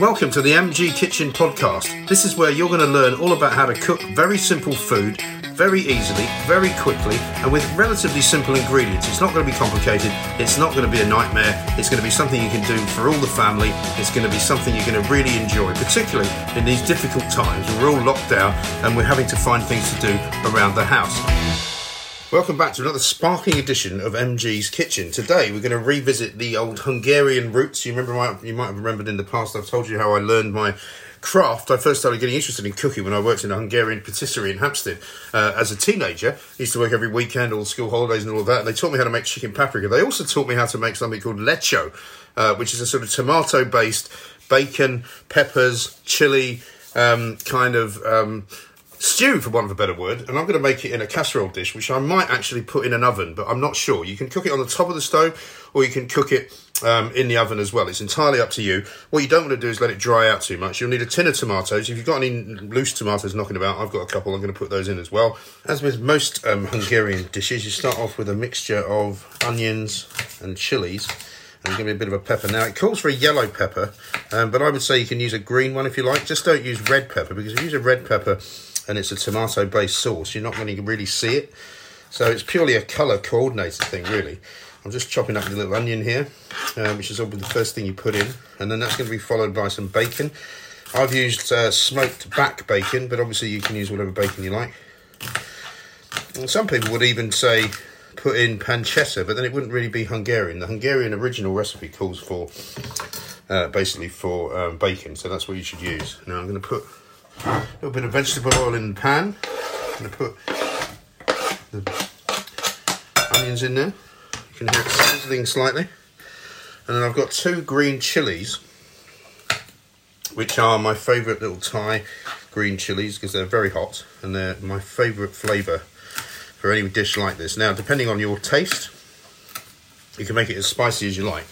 Welcome to the MG Kitchen Podcast. This is where you're going to learn all about how to cook very simple food very easily, very quickly, and with relatively simple ingredients. It's not going to be complicated, it's not going to be a nightmare, it's going to be something you can do for all the family, it's going to be something you're going to really enjoy, particularly in these difficult times we're all locked down and we're having to find things to do around the house. Welcome back to another sparkling edition of MG's Kitchen. Today we're going to revisit the old Hungarian roots. You remember, you might have remembered in the past, I've told you how I learned my craft. I first started getting interested in cooking when I worked in a Hungarian patisserie in Hampstead uh, as a teenager. I used to work every weekend, all school holidays and all of that. And they taught me how to make chicken paprika. They also taught me how to make something called lecho, uh, which is a sort of tomato-based bacon, peppers, chili um, kind of. Um, stew, for want of a better word, and I'm going to make it in a casserole dish, which I might actually put in an oven, but I'm not sure. You can cook it on the top of the stove, or you can cook it um, in the oven as well. It's entirely up to you. What you don't want to do is let it dry out too much. You'll need a tin of tomatoes. If you've got any loose tomatoes knocking about, I've got a couple. I'm going to put those in as well. As with most um, Hungarian dishes, you start off with a mixture of onions and chilies and give me a bit of a pepper. Now it calls for a yellow pepper, um, but I would say you can use a green one if you like. Just don't use red pepper because if you use a red pepper, and it's a tomato based sauce, you're not going to really see it. So it's purely a colour coordinated thing, really. I'm just chopping up the little onion here, uh, which is the first thing you put in, and then that's going to be followed by some bacon. I've used uh, smoked back bacon, but obviously you can use whatever bacon you like. And some people would even say put in pancetta, but then it wouldn't really be Hungarian. The Hungarian original recipe calls for uh, basically for um, bacon, so that's what you should use. Now I'm going to put a little bit of vegetable oil in the pan. I'm going to put the onions in there. You can hear it sizzling slightly. And then I've got two green chilies, which are my favourite little Thai green chilies because they're very hot and they're my favourite flavour for any dish like this. Now, depending on your taste, you can make it as spicy as you like.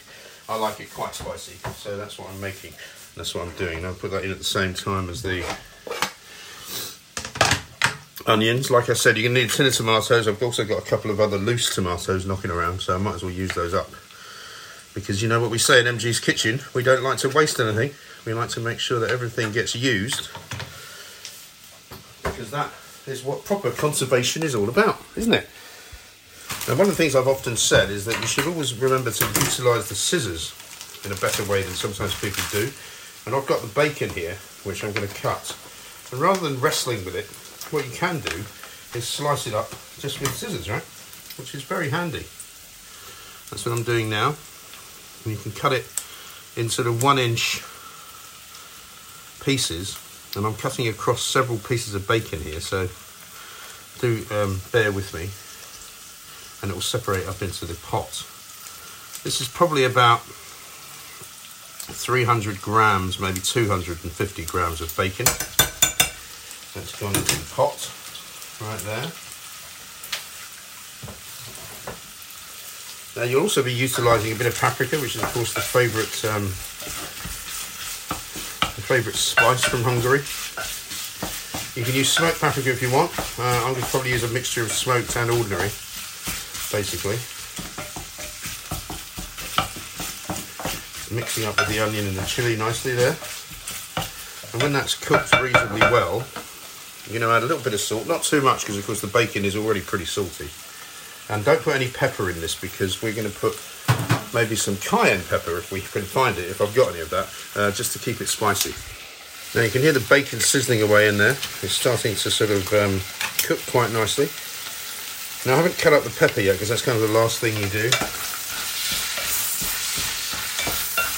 I like it quite spicy, so that's what I'm making. That's what I'm doing. I'll put that in at the same time as the onions. Like I said, you're going to need tin tomatoes. I've also got a couple of other loose tomatoes knocking around, so I might as well use those up. Because you know what we say in MG's Kitchen, we don't like to waste anything. We like to make sure that everything gets used. Because that is what proper conservation is all about, isn't it? Now, one of the things I've often said is that you should always remember to utilise the scissors in a better way than sometimes people do. And I've got the bacon here, which I'm going to cut. And rather than wrestling with it, what you can do is slice it up just with scissors, right? Which is very handy. That's what I'm doing now. And you can cut it in sort of one inch pieces. And I'm cutting across several pieces of bacon here, so do um, bear with me. And it will separate up into the pot. This is probably about 300 grams, maybe 250 grams of bacon. That's gone into the pot right there. Now you'll also be utilising a bit of paprika, which is of course the favourite um, favourite spice from Hungary. You can use smoked paprika if you want. Uh, I'm going to probably use a mixture of smoked and ordinary, basically. Mixing up with the onion and the chilli nicely there. And when that's cooked reasonably well, going to add a little bit of salt, not too much because of course the bacon is already pretty salty. And don't put any pepper in this because we're going to put maybe some cayenne pepper if we can find it, if I've got any of that, uh, just to keep it spicy. Now you can hear the bacon sizzling away in there. It's starting to sort of um, cook quite nicely. Now I haven't cut up the pepper yet because that's kind of the last thing you do.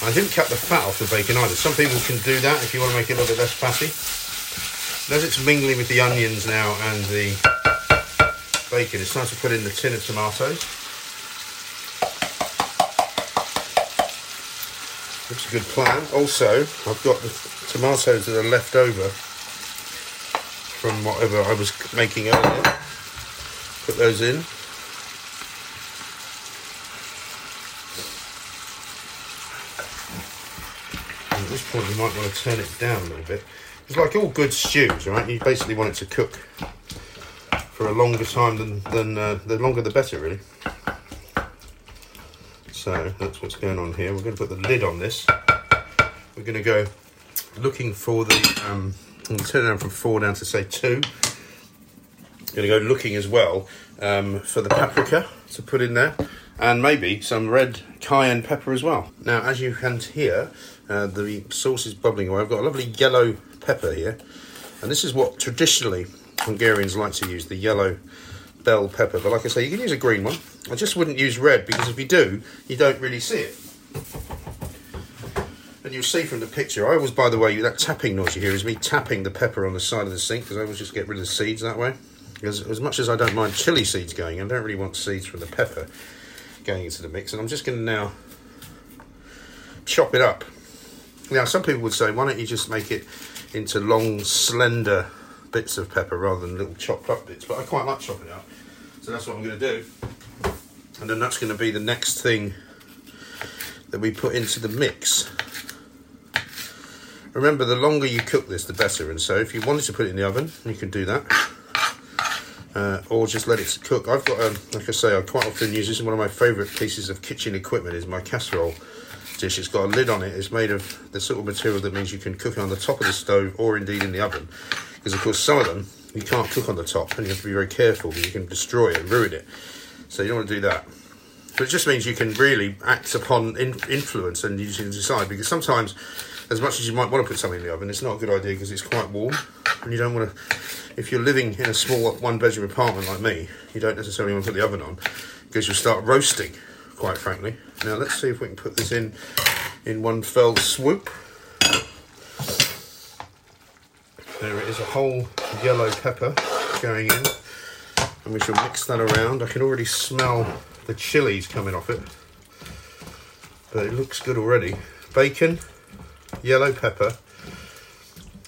I didn't cut the fat off the bacon either. Some people can do that if you want to make it a little bit less fatty. As it's mingling with the onions now and the bacon, it's time to put in the tin of tomatoes. Looks a good plan. Also, I've got the tomatoes that are left over from whatever I was making earlier. Put those in. And at this point, you might want to turn it down a little bit. It's like all good stews, right? You basically want it to cook for a longer time than, than uh, the longer the better, really. So that's what's going on here. We're going to put the lid on this we're going to go looking for the. Um, I'm turn down from four down to say two. I'm Going to go looking as well um, for the paprika to put in there, and maybe some red cayenne pepper as well. Now, as you can hear, uh, the sauce is bubbling away. I've got a lovely yellow pepper here, and this is what traditionally Hungarians like to use the yellow bell pepper. But like I say, you can use a green one. I just wouldn't use red because if you do, you don't really see it. And you'll see from the picture, I always, by the way, that tapping noise you hear is me tapping the pepper on the side of the sink because I always just get rid of the seeds that way. Because as much as I don't mind chili seeds going, I don't really want seeds from the pepper going into the mix. And I'm just going to now chop it up. Now, some people would say, why don't you just make it into long, slender bits of pepper rather than little chopped up bits? But I quite like chopping it up. So that's what I'm going to do. And then that's going to be the next thing that we put into the mix. Remember, the longer you cook this, the better. And so, if you wanted to put it in the oven, you can do that, uh, or just let it cook. I've got, um, like I say, I quite often use this. Is one of my favourite pieces of kitchen equipment. Is my casserole dish. It's got a lid on it. It's made of the sort of material that means you can cook it on the top of the stove or indeed in the oven. Because of course, some of them you can't cook on the top, and you have to be very careful because you can destroy it, and ruin it. So you don't want to do that. But it just means you can really act upon in- influence and you can decide because sometimes as much as you might want to put something in the oven, it's not a good idea because it's quite warm, and you don't want to. If you're living in a small one-bedroom apartment like me, you don't necessarily want to put the oven on because you'll start roasting. Quite frankly. Now let's see if we can put this in in one fell swoop. There it is, a whole yellow pepper going in, and we shall mix that around. I can already smell the chilies coming off it, but it looks good already. Bacon, yellow pepper,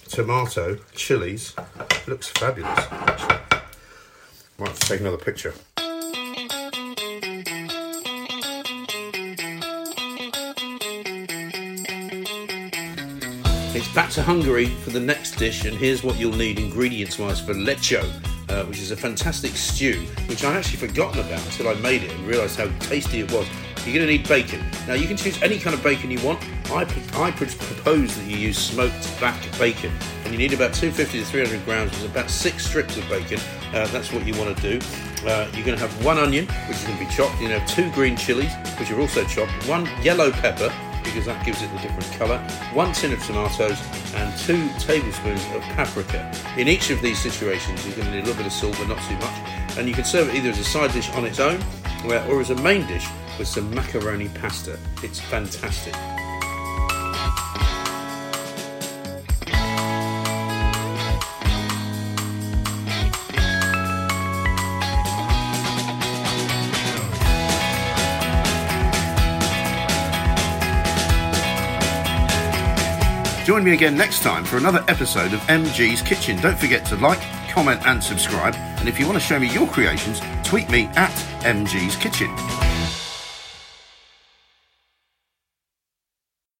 tomato, chilies. Looks fabulous. Might have to take another picture. It's back to Hungary for the next dish, and here's what you'll need ingredients wise for lecho, uh, which is a fantastic stew, which I'd actually forgotten about until I made it and realised how tasty it was. You're going to need bacon. Now, you can choose any kind of bacon you want. I, I propose that you use smoked back bacon, and you need about 250 to 300 grams, which is about six strips of bacon. Uh, that's what you want to do. Uh, you're going to have one onion, which is going to be chopped. You're going to have two green chilies, which are also chopped, one yellow pepper, because that gives it the different colour, one tin of tomatoes, and two tablespoons of paprika. In each of these situations, you're going to need a little bit of salt, but not too much. And you can serve it either as a side dish on its own, or as a main dish with some macaroni pasta. It's fantastic. Join me again next time for another episode of MG's Kitchen. Don't forget to like, comment, and subscribe. And if you want to show me your creations, tweet me at MG's Kitchen.